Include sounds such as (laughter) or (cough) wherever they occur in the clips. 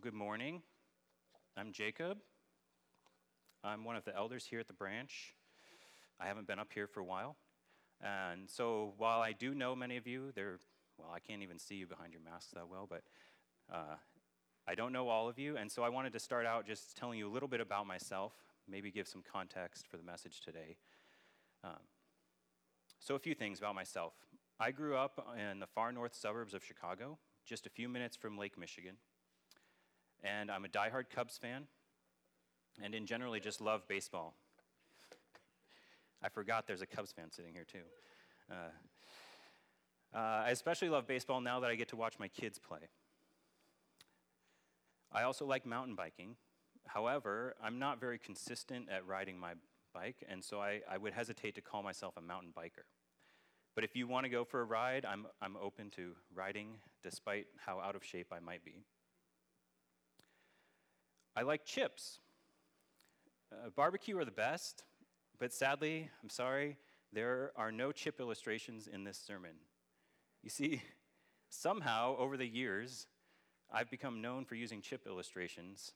Well, good morning. I'm Jacob. I'm one of the elders here at the branch. I haven't been up here for a while. And so while I do know many of you, they're, well, I can't even see you behind your masks that well, but uh, I don't know all of you. And so I wanted to start out just telling you a little bit about myself, maybe give some context for the message today. Um, so, a few things about myself. I grew up in the far north suburbs of Chicago, just a few minutes from Lake Michigan. And I'm a diehard Cubs fan, and in generally just love baseball. I forgot there's a Cubs fan sitting here, too. Uh, uh, I especially love baseball now that I get to watch my kids play. I also like mountain biking. However, I'm not very consistent at riding my bike, and so I, I would hesitate to call myself a mountain biker. But if you want to go for a ride, I'm, I'm open to riding despite how out of shape I might be. I like chips. Uh, barbecue are the best, but sadly, I'm sorry, there are no chip illustrations in this sermon. You see, somehow over the years, I've become known for using chip illustrations,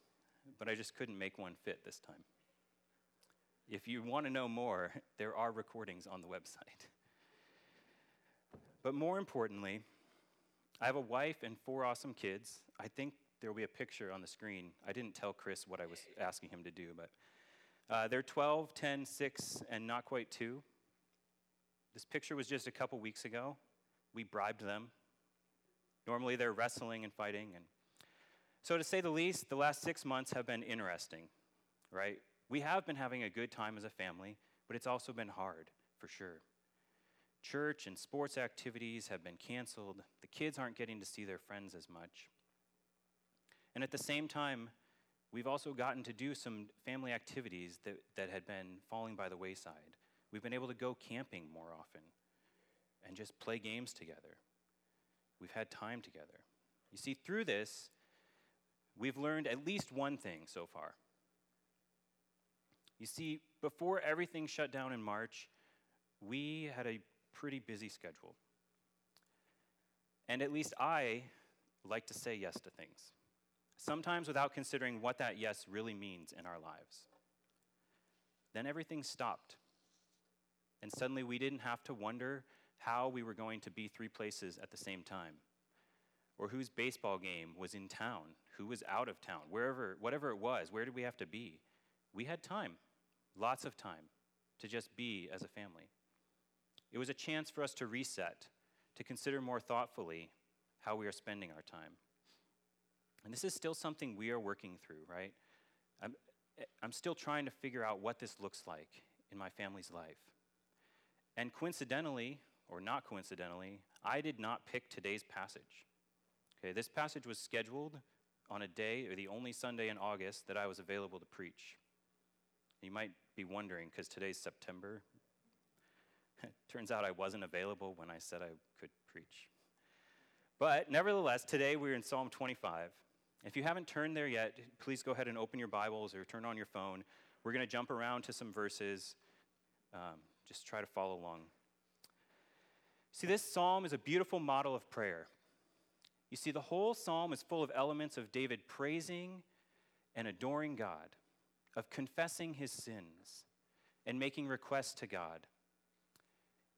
but I just couldn't make one fit this time. If you want to know more, (laughs) there are recordings on the website. But more importantly, I have a wife and four awesome kids. I think there will be a picture on the screen. I didn't tell Chris what I was asking him to do, but uh, they're 12, 10, 6, and not quite 2. This picture was just a couple weeks ago. We bribed them. Normally they're wrestling and fighting. And so, to say the least, the last six months have been interesting, right? We have been having a good time as a family, but it's also been hard, for sure. Church and sports activities have been canceled. The kids aren't getting to see their friends as much. And at the same time, we've also gotten to do some family activities that, that had been falling by the wayside. We've been able to go camping more often and just play games together. We've had time together. You see, through this, we've learned at least one thing so far. You see, before everything shut down in March, we had a pretty busy schedule. And at least I like to say yes to things, sometimes without considering what that yes really means in our lives. Then everything stopped. And suddenly we didn't have to wonder how we were going to be three places at the same time, or whose baseball game was in town, who was out of town, wherever, whatever it was, where did we have to be? We had time, lots of time, to just be as a family. It was a chance for us to reset, to consider more thoughtfully how we are spending our time. And this is still something we are working through, right? I'm, I'm still trying to figure out what this looks like in my family's life. And coincidentally, or not coincidentally, I did not pick today's passage. Okay, this passage was scheduled on a day, or the only Sunday in August, that I was available to preach. You might be wondering, because today's September, (laughs) Turns out I wasn't available when I said I could preach. But nevertheless, today we're in Psalm 25. If you haven't turned there yet, please go ahead and open your Bibles or turn on your phone. We're going to jump around to some verses. Um, just try to follow along. See, this psalm is a beautiful model of prayer. You see, the whole psalm is full of elements of David praising and adoring God, of confessing his sins and making requests to God.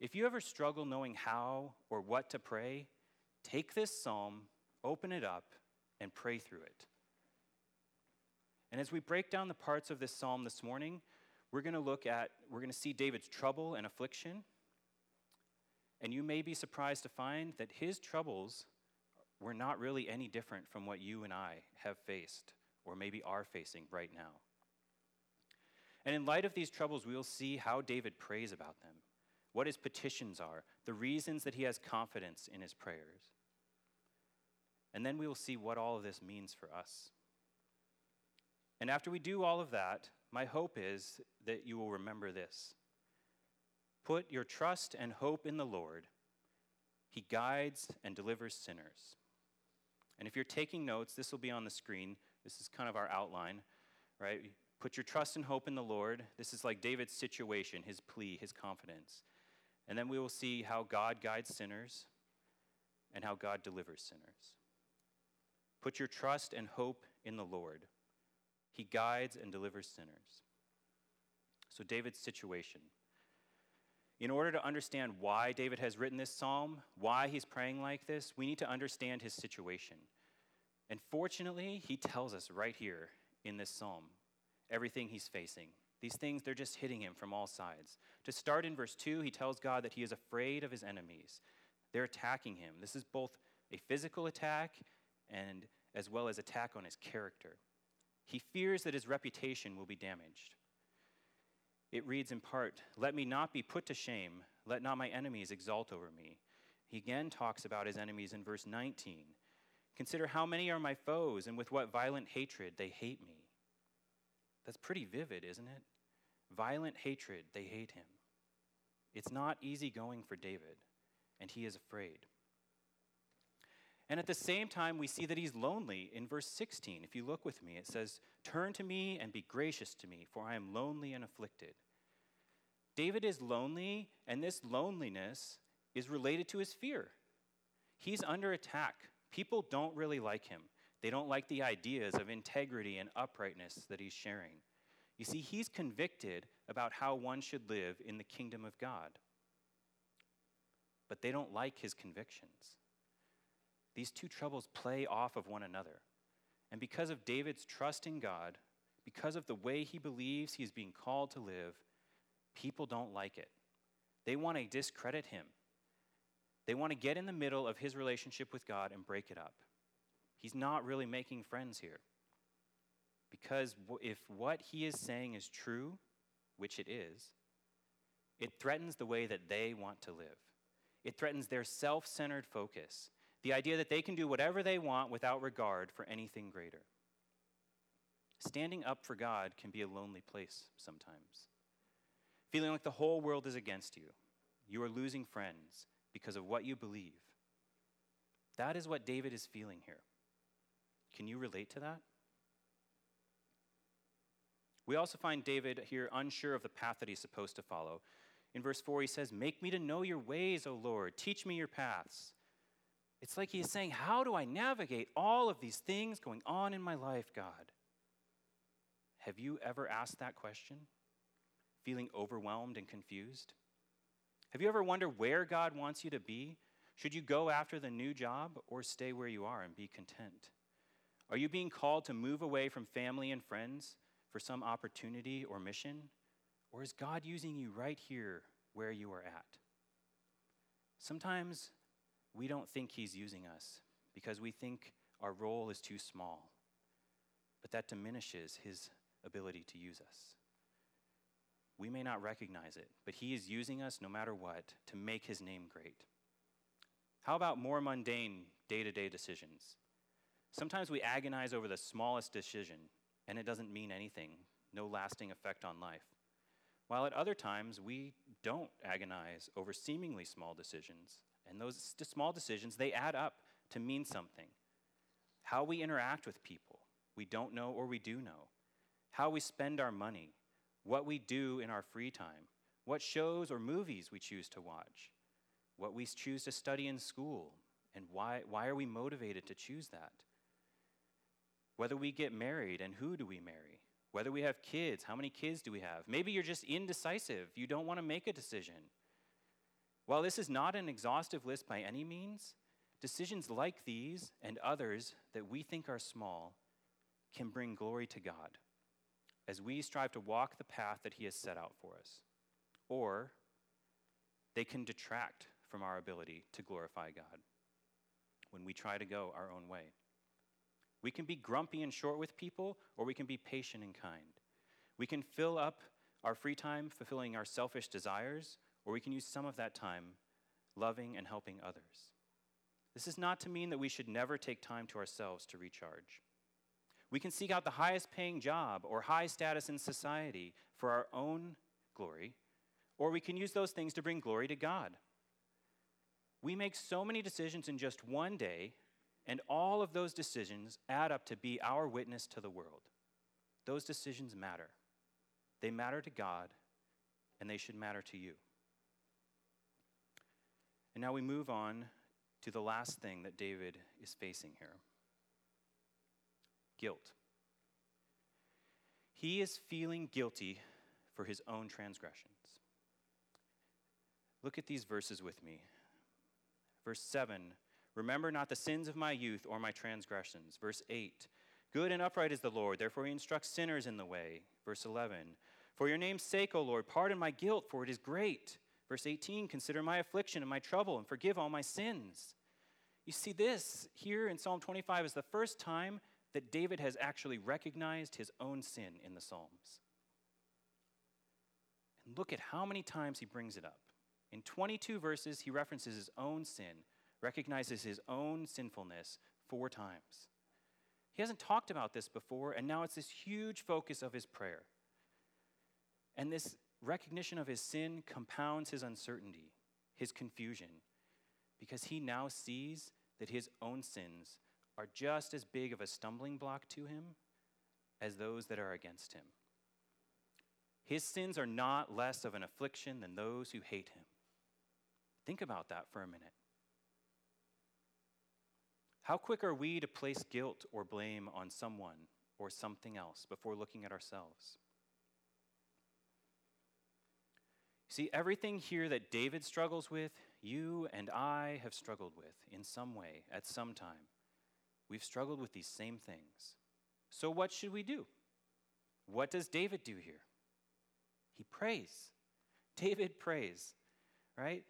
If you ever struggle knowing how or what to pray, take this psalm, open it up, and pray through it. And as we break down the parts of this psalm this morning, we're going to look at, we're going to see David's trouble and affliction. And you may be surprised to find that his troubles were not really any different from what you and I have faced or maybe are facing right now. And in light of these troubles, we will see how David prays about them what his petitions are, the reasons that he has confidence in his prayers. And then we will see what all of this means for us. And after we do all of that, my hope is that you will remember this Put your trust and hope in the Lord. He guides and delivers sinners. And if you're taking notes, this will be on the screen. This is kind of our outline, right? Put your trust and hope in the Lord. This is like David's situation, his plea, his confidence. And then we will see how God guides sinners and how God delivers sinners. Put your trust and hope in the Lord. He guides and delivers sinners. So, David's situation. In order to understand why David has written this psalm, why he's praying like this, we need to understand his situation. And fortunately, he tells us right here in this psalm everything he's facing. These things, they're just hitting him from all sides. To start in verse 2, he tells God that he is afraid of his enemies. They're attacking him. This is both a physical attack and as well as attack on his character. He fears that his reputation will be damaged. It reads in part, Let me not be put to shame, let not my enemies exult over me. He again talks about his enemies in verse 19. Consider how many are my foes, and with what violent hatred they hate me. That's pretty vivid, isn't it? Violent hatred, they hate him. It's not easy going for David, and he is afraid. And at the same time, we see that he's lonely in verse 16. If you look with me, it says, Turn to me and be gracious to me, for I am lonely and afflicted. David is lonely, and this loneliness is related to his fear. He's under attack. People don't really like him. They don't like the ideas of integrity and uprightness that he's sharing. You see, he's convicted about how one should live in the kingdom of God. But they don't like his convictions. These two troubles play off of one another. And because of David's trust in God, because of the way he believes he is being called to live, people don't like it. They want to discredit him. They want to get in the middle of his relationship with God and break it up. He's not really making friends here. Because if what he is saying is true, which it is, it threatens the way that they want to live. It threatens their self centered focus the idea that they can do whatever they want without regard for anything greater. Standing up for God can be a lonely place sometimes. Feeling like the whole world is against you. You are losing friends because of what you believe. That is what David is feeling here. Can you relate to that? We also find David here unsure of the path that he's supposed to follow. In verse 4, he says, Make me to know your ways, O Lord. Teach me your paths. It's like he is saying, How do I navigate all of these things going on in my life, God? Have you ever asked that question? Feeling overwhelmed and confused? Have you ever wondered where God wants you to be? Should you go after the new job or stay where you are and be content? Are you being called to move away from family and friends for some opportunity or mission? Or is God using you right here where you are at? Sometimes we don't think He's using us because we think our role is too small. But that diminishes His ability to use us. We may not recognize it, but He is using us no matter what to make His name great. How about more mundane day to day decisions? Sometimes we agonize over the smallest decision, and it doesn't mean anything, no lasting effect on life. While at other times, we don't agonize over seemingly small decisions and those small decisions, they add up to mean something. How we interact with people, we don't know or we do know. How we spend our money, what we do in our free time, what shows or movies we choose to watch, what we choose to study in school, and why, why are we motivated to choose that? Whether we get married and who do we marry? Whether we have kids, how many kids do we have? Maybe you're just indecisive. You don't want to make a decision. While this is not an exhaustive list by any means, decisions like these and others that we think are small can bring glory to God as we strive to walk the path that He has set out for us. Or they can detract from our ability to glorify God when we try to go our own way. We can be grumpy and short with people, or we can be patient and kind. We can fill up our free time fulfilling our selfish desires, or we can use some of that time loving and helping others. This is not to mean that we should never take time to ourselves to recharge. We can seek out the highest paying job or high status in society for our own glory, or we can use those things to bring glory to God. We make so many decisions in just one day, and all of those decisions add up to be our witness to the world. Those decisions matter. They matter to God, and they should matter to you. And now we move on to the last thing that David is facing here. guilt. He is feeling guilty for his own transgressions. Look at these verses with me. Verse 7 Remember not the sins of my youth or my transgressions. Verse 8 Good and upright is the Lord, therefore he instructs sinners in the way. Verse 11 For your name's sake, O Lord, pardon my guilt, for it is great. Verse 18 Consider my affliction and my trouble, and forgive all my sins. You see, this here in Psalm 25 is the first time that David has actually recognized his own sin in the Psalms. And look at how many times he brings it up. In 22 verses, he references his own sin, recognizes his own sinfulness four times. He hasn't talked about this before, and now it's this huge focus of his prayer. And this recognition of his sin compounds his uncertainty, his confusion, because he now sees that his own sins are just as big of a stumbling block to him as those that are against him. His sins are not less of an affliction than those who hate him. Think about that for a minute. How quick are we to place guilt or blame on someone or something else before looking at ourselves? See, everything here that David struggles with, you and I have struggled with in some way at some time. We've struggled with these same things. So, what should we do? What does David do here? He prays. David prays, right?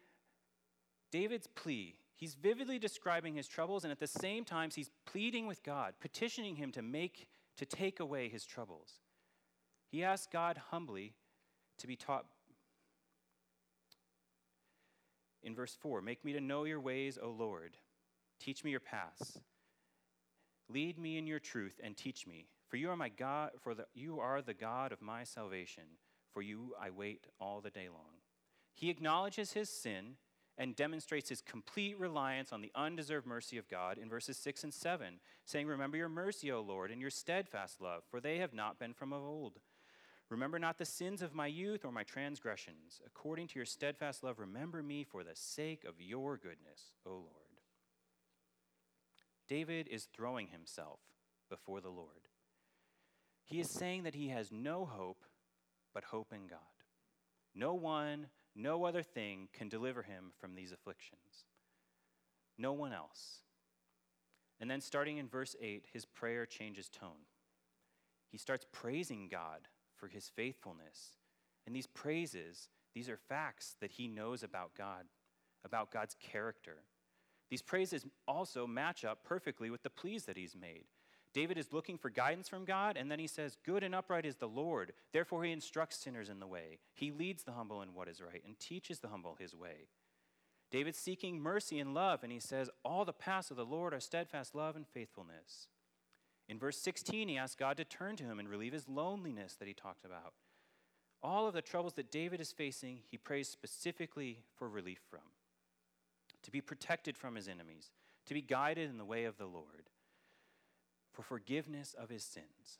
David's plea, he's vividly describing his troubles, and at the same time, he's pleading with God, petitioning him to make, to take away his troubles. He asks God humbly to be taught. In verse 4, make me to know your ways, O Lord. Teach me your paths. Lead me in your truth and teach me. For you are my God, for the, you are the God of my salvation. For you I wait all the day long. He acknowledges his sin and demonstrates his complete reliance on the undeserved mercy of God in verses 6 and 7, saying, Remember your mercy, O Lord, and your steadfast love, for they have not been from of old. Remember not the sins of my youth or my transgressions. According to your steadfast love, remember me for the sake of your goodness, O Lord. David is throwing himself before the Lord. He is saying that he has no hope but hope in God. No one, no other thing can deliver him from these afflictions. No one else. And then, starting in verse 8, his prayer changes tone. He starts praising God for his faithfulness. And these praises, these are facts that he knows about God, about God's character. These praises also match up perfectly with the pleas that he's made. David is looking for guidance from God, and then he says, Good and upright is the Lord. Therefore, he instructs sinners in the way. He leads the humble in what is right and teaches the humble his way. David's seeking mercy and love, and he says, All the paths of the Lord are steadfast love and faithfulness. In verse 16, he asks God to turn to him and relieve his loneliness that he talked about. All of the troubles that David is facing, he prays specifically for relief from to be protected from his enemies, to be guided in the way of the Lord, for forgiveness of his sins.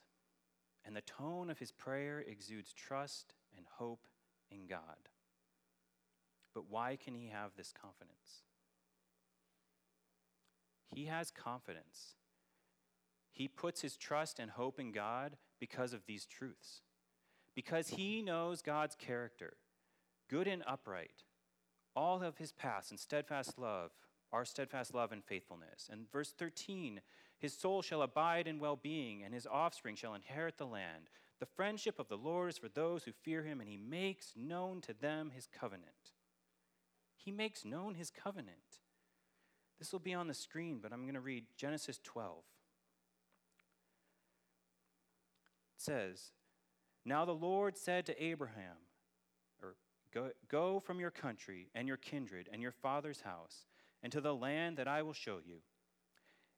And the tone of his prayer exudes trust and hope in God. But why can he have this confidence? He has confidence. He puts his trust and hope in God because of these truths. Because he knows God's character, good and upright, all of his past and steadfast love, our steadfast love and faithfulness. And verse 13, his soul shall abide in well being, and his offspring shall inherit the land. The friendship of the Lord is for those who fear him, and he makes known to them his covenant. He makes known his covenant. This will be on the screen, but I'm going to read Genesis 12. It says, Now the Lord said to Abraham, Go, go from your country and your kindred and your father's house, and to the land that I will show you.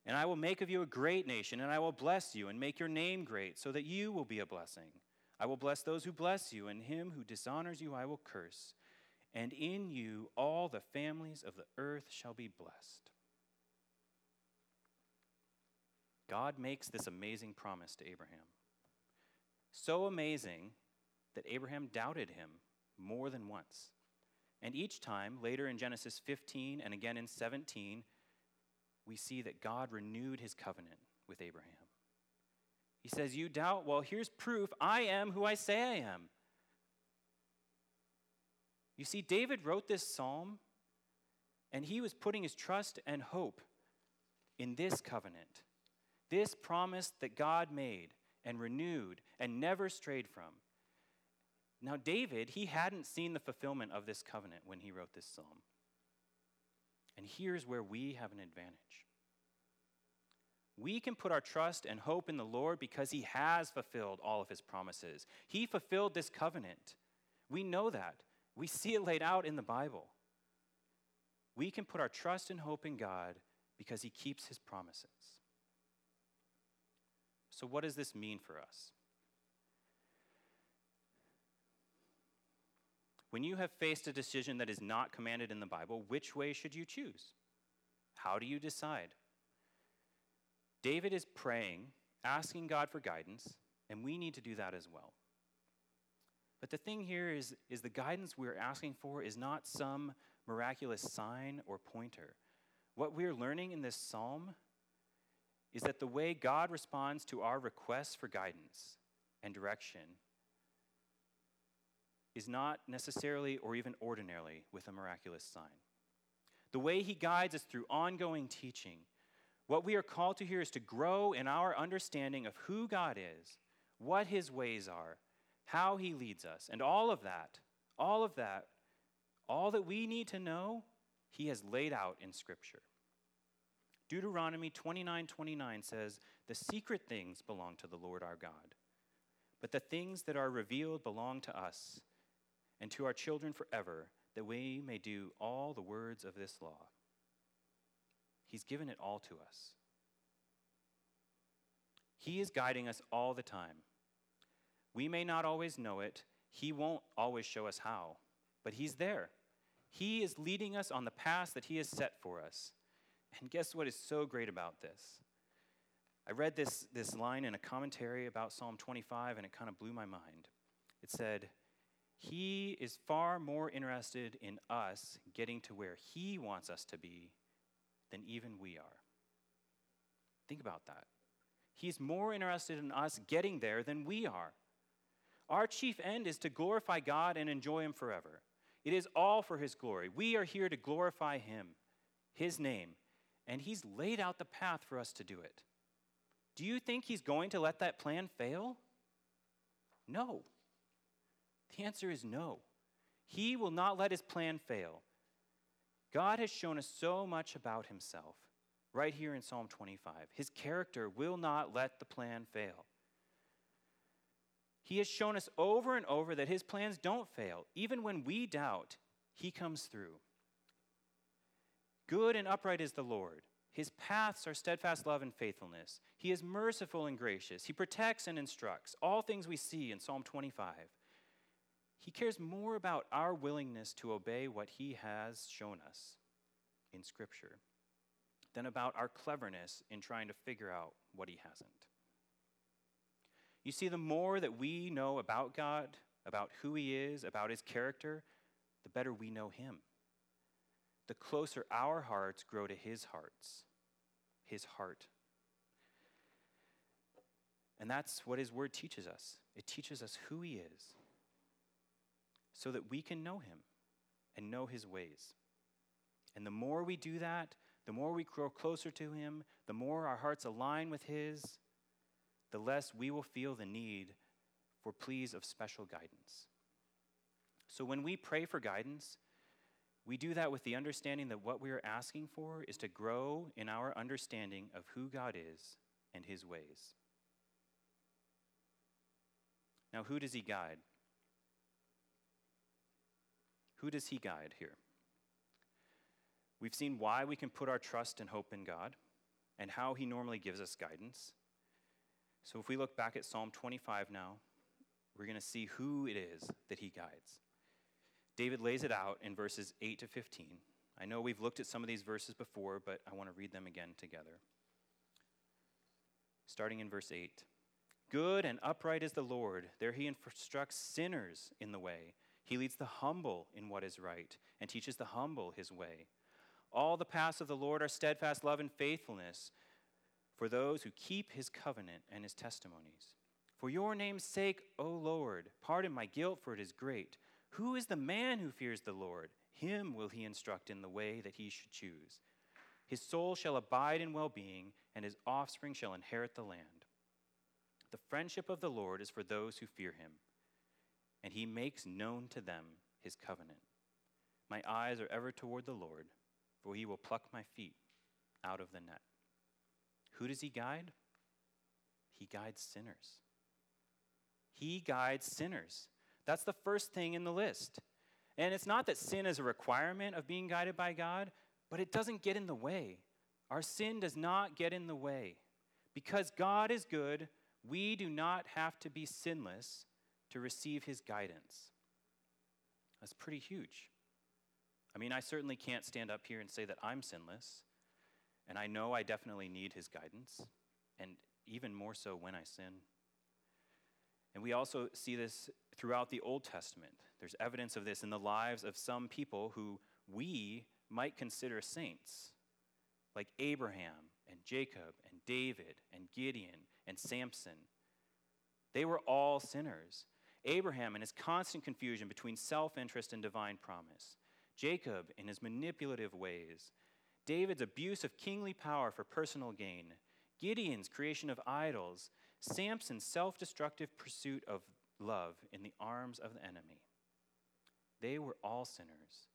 And I will make of you a great nation, and I will bless you and make your name great, so that you will be a blessing. I will bless those who bless you, and him who dishonors you I will curse. And in you all the families of the earth shall be blessed. God makes this amazing promise to Abraham. So amazing that Abraham doubted him more than once. And each time, later in Genesis 15 and again in 17, we see that God renewed his covenant with Abraham. He says, You doubt? Well, here's proof I am who I say I am. You see, David wrote this psalm, and he was putting his trust and hope in this covenant, this promise that God made and renewed and never strayed from. Now, David, he hadn't seen the fulfillment of this covenant when he wrote this psalm. And here's where we have an advantage. We can put our trust and hope in the Lord because he has fulfilled all of his promises. He fulfilled this covenant. We know that. We see it laid out in the Bible. We can put our trust and hope in God because he keeps his promises. So, what does this mean for us? When you have faced a decision that is not commanded in the Bible, which way should you choose? How do you decide? David is praying, asking God for guidance, and we need to do that as well. But the thing here is, is the guidance we're asking for is not some miraculous sign or pointer. What we're learning in this psalm is that the way God responds to our requests for guidance and direction is not necessarily or even ordinarily with a miraculous sign. The way he guides us through ongoing teaching. What we are called to here is to grow in our understanding of who God is, what his ways are, how he leads us, and all of that, all of that, all that we need to know, he has laid out in Scripture. Deuteronomy 29 29 says, The secret things belong to the Lord our God, but the things that are revealed belong to us and to our children forever, that we may do all the words of this law. He's given it all to us. He is guiding us all the time. We may not always know it, He won't always show us how, but He's there. He is leading us on the path that He has set for us. And guess what is so great about this? I read this, this line in a commentary about Psalm 25, and it kind of blew my mind. It said, he is far more interested in us getting to where He wants us to be than even we are. Think about that. He's more interested in us getting there than we are. Our chief end is to glorify God and enjoy Him forever. It is all for His glory. We are here to glorify Him, His name, and He's laid out the path for us to do it. Do you think He's going to let that plan fail? No. The answer is no. He will not let his plan fail. God has shown us so much about himself right here in Psalm 25. His character will not let the plan fail. He has shown us over and over that his plans don't fail. Even when we doubt, he comes through. Good and upright is the Lord. His paths are steadfast love and faithfulness. He is merciful and gracious. He protects and instructs. All things we see in Psalm 25. He cares more about our willingness to obey what He has shown us in Scripture than about our cleverness in trying to figure out what He hasn't. You see, the more that we know about God, about who He is, about His character, the better we know Him. The closer our hearts grow to His hearts, His heart. And that's what His Word teaches us. It teaches us who He is so that we can know him and know his ways. And the more we do that, the more we grow closer to him, the more our hearts align with his, the less we will feel the need for pleas of special guidance. So when we pray for guidance, we do that with the understanding that what we are asking for is to grow in our understanding of who God is and his ways. Now, who does he guide? Who does he guide here? We've seen why we can put our trust and hope in God and how he normally gives us guidance. So if we look back at Psalm 25 now, we're going to see who it is that he guides. David lays it out in verses 8 to 15. I know we've looked at some of these verses before, but I want to read them again together. Starting in verse 8 Good and upright is the Lord, there he instructs sinners in the way. He leads the humble in what is right and teaches the humble his way. All the paths of the Lord are steadfast love and faithfulness for those who keep his covenant and his testimonies. For your name's sake, O Lord, pardon my guilt, for it is great. Who is the man who fears the Lord? Him will he instruct in the way that he should choose. His soul shall abide in well being, and his offspring shall inherit the land. The friendship of the Lord is for those who fear him, and he makes known to them his covenant. My eyes are ever toward the Lord, for he will pluck my feet out of the net. Who does he guide? He guides sinners. He guides sinners. That's the first thing in the list. And it's not that sin is a requirement of being guided by God, but it doesn't get in the way. Our sin does not get in the way. Because God is good, we do not have to be sinless to receive his guidance. That's pretty huge. I mean, I certainly can't stand up here and say that I'm sinless, and I know I definitely need his guidance, and even more so when I sin. And we also see this throughout the Old Testament. There's evidence of this in the lives of some people who we might consider saints, like Abraham and Jacob and David and Gideon and Samson. They were all sinners. Abraham in his constant confusion between self interest and divine promise. Jacob in his manipulative ways. David's abuse of kingly power for personal gain. Gideon's creation of idols. Samson's self destructive pursuit of love in the arms of the enemy. They were all sinners.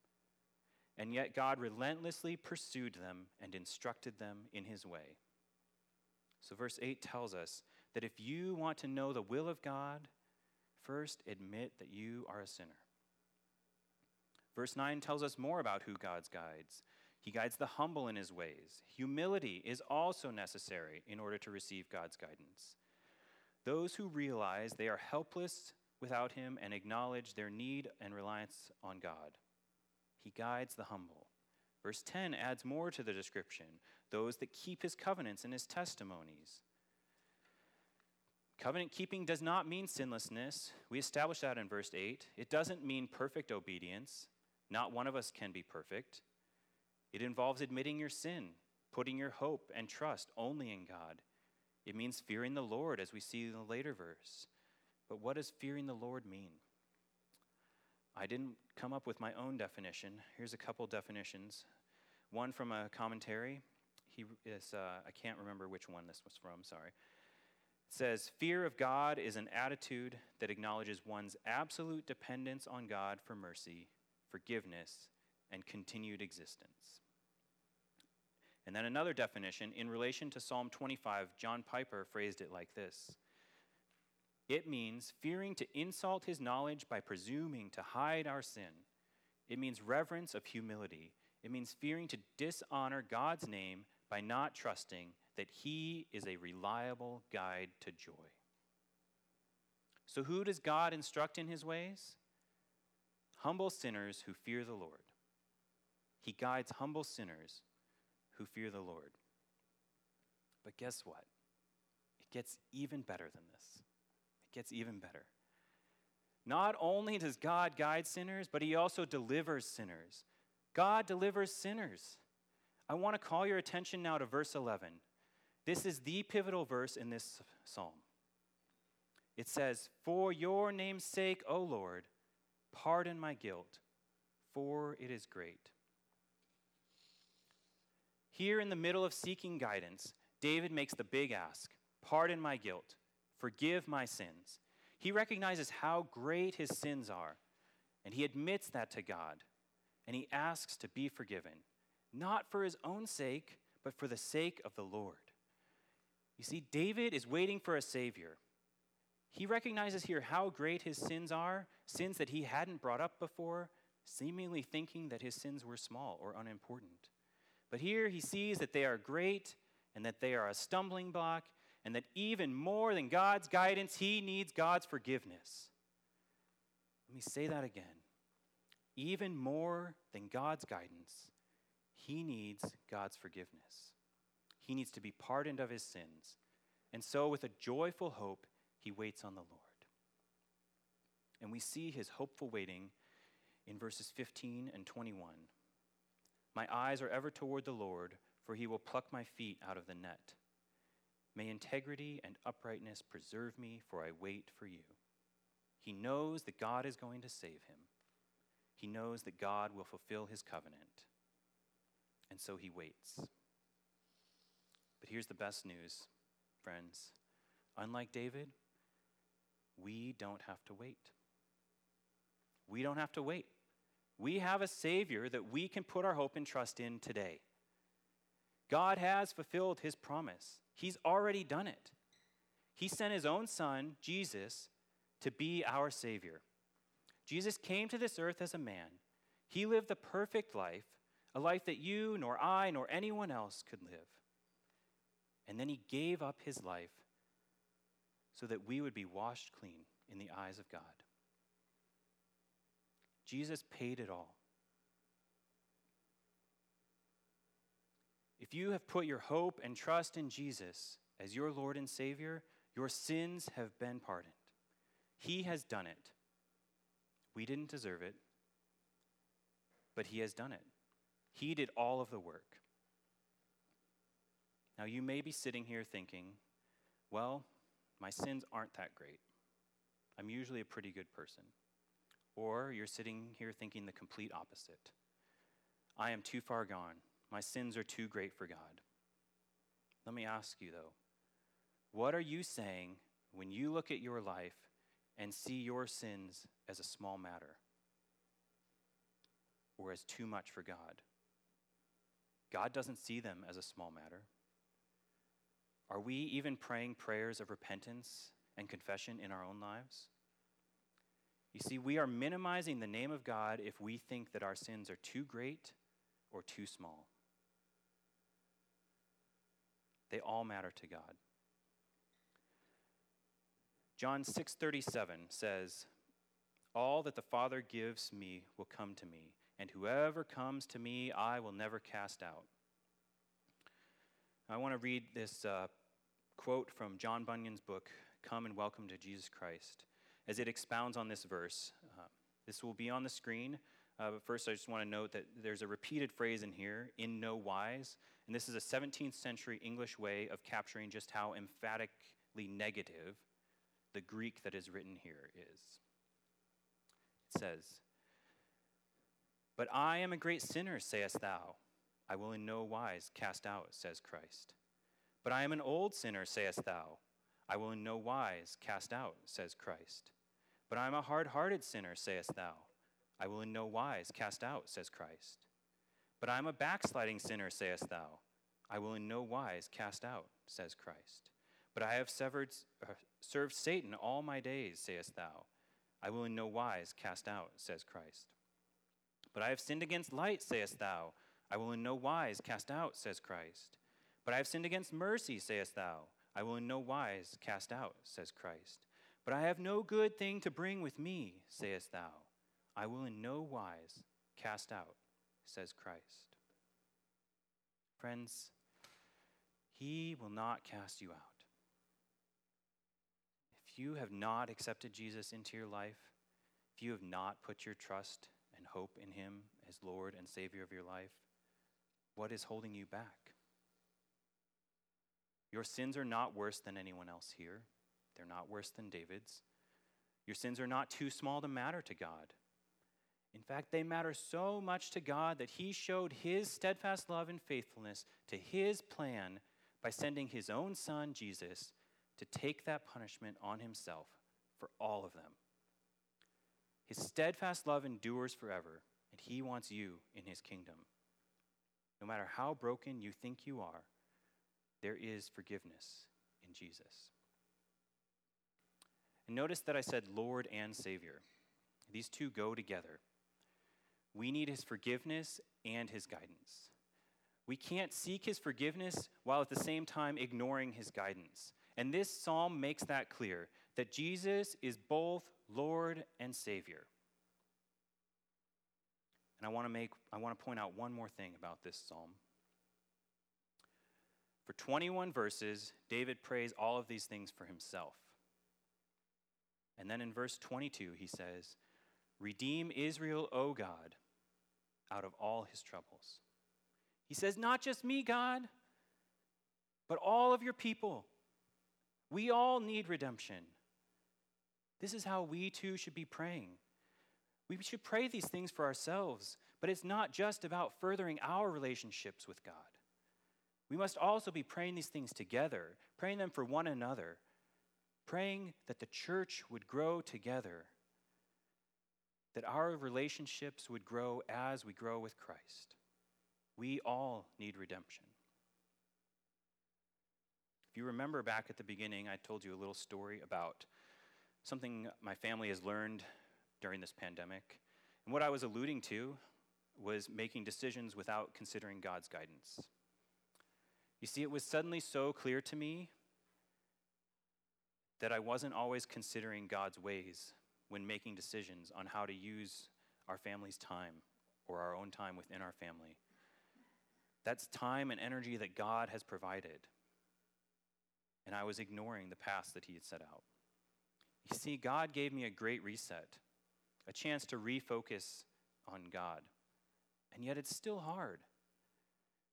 And yet God relentlessly pursued them and instructed them in his way. So, verse 8 tells us that if you want to know the will of God, first admit that you are a sinner. Verse 9 tells us more about who God guides. He guides the humble in his ways. Humility is also necessary in order to receive God's guidance. Those who realize they are helpless without him and acknowledge their need and reliance on God. He guides the humble. Verse 10 adds more to the description those that keep his covenants and his testimonies. Covenant keeping does not mean sinlessness. We established that in verse 8. It doesn't mean perfect obedience. Not one of us can be perfect. It involves admitting your sin, putting your hope and trust only in God. It means fearing the Lord, as we see in the later verse. But what does fearing the Lord mean? I didn't come up with my own definition. Here's a couple definitions. One from a commentary. He is, uh, I can't remember which one this was from, sorry. It says, Fear of God is an attitude that acknowledges one's absolute dependence on God for mercy, forgiveness, and continued existence. And then another definition, in relation to Psalm 25, John Piper phrased it like this It means fearing to insult his knowledge by presuming to hide our sin. It means reverence of humility. It means fearing to dishonor God's name by not trusting that he is a reliable guide to joy. So, who does God instruct in his ways? Humble sinners who fear the Lord. He guides humble sinners who fear the Lord. But guess what? It gets even better than this. It gets even better. Not only does God guide sinners, but he also delivers sinners. God delivers sinners. I want to call your attention now to verse 11. This is the pivotal verse in this psalm. It says, For your name's sake, O Lord, pardon my guilt, for it is great. Here in the middle of seeking guidance, David makes the big ask Pardon my guilt, forgive my sins. He recognizes how great his sins are, and he admits that to God, and he asks to be forgiven, not for his own sake, but for the sake of the Lord. You see, David is waiting for a Savior. He recognizes here how great his sins are, sins that he hadn't brought up before, seemingly thinking that his sins were small or unimportant. But here he sees that they are great and that they are a stumbling block, and that even more than God's guidance, he needs God's forgiveness. Let me say that again. Even more than God's guidance, he needs God's forgiveness. He needs to be pardoned of his sins. And so, with a joyful hope, he waits on the Lord. And we see his hopeful waiting in verses 15 and 21. My eyes are ever toward the Lord, for he will pluck my feet out of the net. May integrity and uprightness preserve me, for I wait for you. He knows that God is going to save him. He knows that God will fulfill his covenant. And so he waits. But here's the best news, friends. Unlike David, we don't have to wait. We don't have to wait. We have a Savior that we can put our hope and trust in today. God has fulfilled his promise, He's already done it. He sent His own Son, Jesus, to be our Savior. Jesus came to this earth as a man. He lived the perfect life, a life that you, nor I, nor anyone else could live. And then He gave up His life so that we would be washed clean in the eyes of God. Jesus paid it all. If you have put your hope and trust in Jesus as your Lord and Savior, your sins have been pardoned. He has done it. We didn't deserve it, but He has done it. He did all of the work. Now, you may be sitting here thinking, well, my sins aren't that great. I'm usually a pretty good person. Or you're sitting here thinking the complete opposite. I am too far gone. My sins are too great for God. Let me ask you, though, what are you saying when you look at your life and see your sins as a small matter or as too much for God? God doesn't see them as a small matter. Are we even praying prayers of repentance and confession in our own lives? You see, we are minimizing the name of God if we think that our sins are too great or too small. They all matter to God. John 6:37 says, "All that the Father gives me will come to me, and whoever comes to me I will never cast out." I want to read this uh, quote from John Bunyan's book, Come and Welcome to Jesus Christ as it expounds on this verse. Uh, this will be on the screen. Uh, but first, I just want to note that there's a repeated phrase in here, in no wise. And this is a 17th century English way of capturing just how emphatically negative the Greek that is written here is. It says, But I am a great sinner, sayest thou. I will in no wise cast out, says Christ. But I am an old sinner, sayest thou. I will in no wise cast out, says Christ. But I am a hard hearted sinner, sayest thou. I will in no wise cast out, says Christ. But I am a backsliding sinner, sayest thou. I will in no wise cast out, says Christ. But I have severed, uh, served Satan all my days, sayest thou. I will in no wise cast out, says Christ. But I have sinned against light, sayest thou. I will in no wise cast out, says Christ. But I have sinned against mercy, sayest thou. I will in no wise cast out, says Christ. But I have no good thing to bring with me, sayest thou. I will in no wise cast out, says Christ. Friends, he will not cast you out. If you have not accepted Jesus into your life, if you have not put your trust and hope in him as Lord and Savior of your life, what is holding you back? Your sins are not worse than anyone else here. They're not worse than David's. Your sins are not too small to matter to God. In fact, they matter so much to God that He showed His steadfast love and faithfulness to His plan by sending His own Son, Jesus, to take that punishment on Himself for all of them. His steadfast love endures forever, and He wants you in His kingdom. No matter how broken you think you are, there is forgiveness in Jesus. And notice that I said Lord and Savior. These two go together. We need His forgiveness and His guidance. We can't seek His forgiveness while at the same time ignoring His guidance. And this psalm makes that clear that Jesus is both Lord and Savior. And I want to make I want to point out one more thing about this psalm. For 21 verses, David prays all of these things for himself. And then in verse 22, he says, Redeem Israel, O God, out of all his troubles. He says, Not just me, God, but all of your people. We all need redemption. This is how we too should be praying. We should pray these things for ourselves, but it's not just about furthering our relationships with God. We must also be praying these things together, praying them for one another, praying that the church would grow together, that our relationships would grow as we grow with Christ. We all need redemption. If you remember back at the beginning, I told you a little story about something my family has learned during this pandemic. And what I was alluding to was making decisions without considering God's guidance. You see, it was suddenly so clear to me that I wasn't always considering God's ways when making decisions on how to use our family's time or our own time within our family. That's time and energy that God has provided. And I was ignoring the path that He had set out. You see, God gave me a great reset, a chance to refocus on God. And yet it's still hard.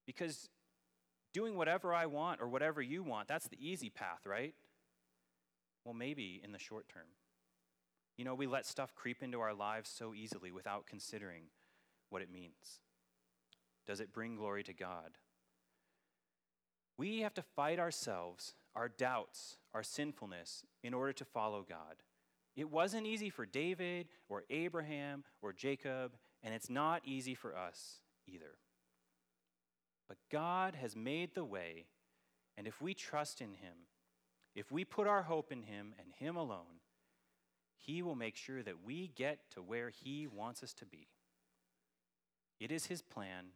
Because doing whatever I want or whatever you want, that's the easy path, right? Well, maybe in the short term. You know, we let stuff creep into our lives so easily without considering what it means. Does it bring glory to God? We have to fight ourselves, our doubts, our sinfulness, in order to follow God. It wasn't easy for David or Abraham or Jacob, and it's not easy for us either. But God has made the way, and if we trust in Him, if we put our hope in Him and Him alone, He will make sure that we get to where He wants us to be. It is His plan,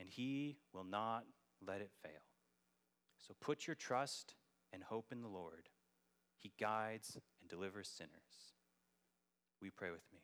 and He will not let it fail. So put your trust and hope in the Lord. He guides and delivers sinners. We pray with me.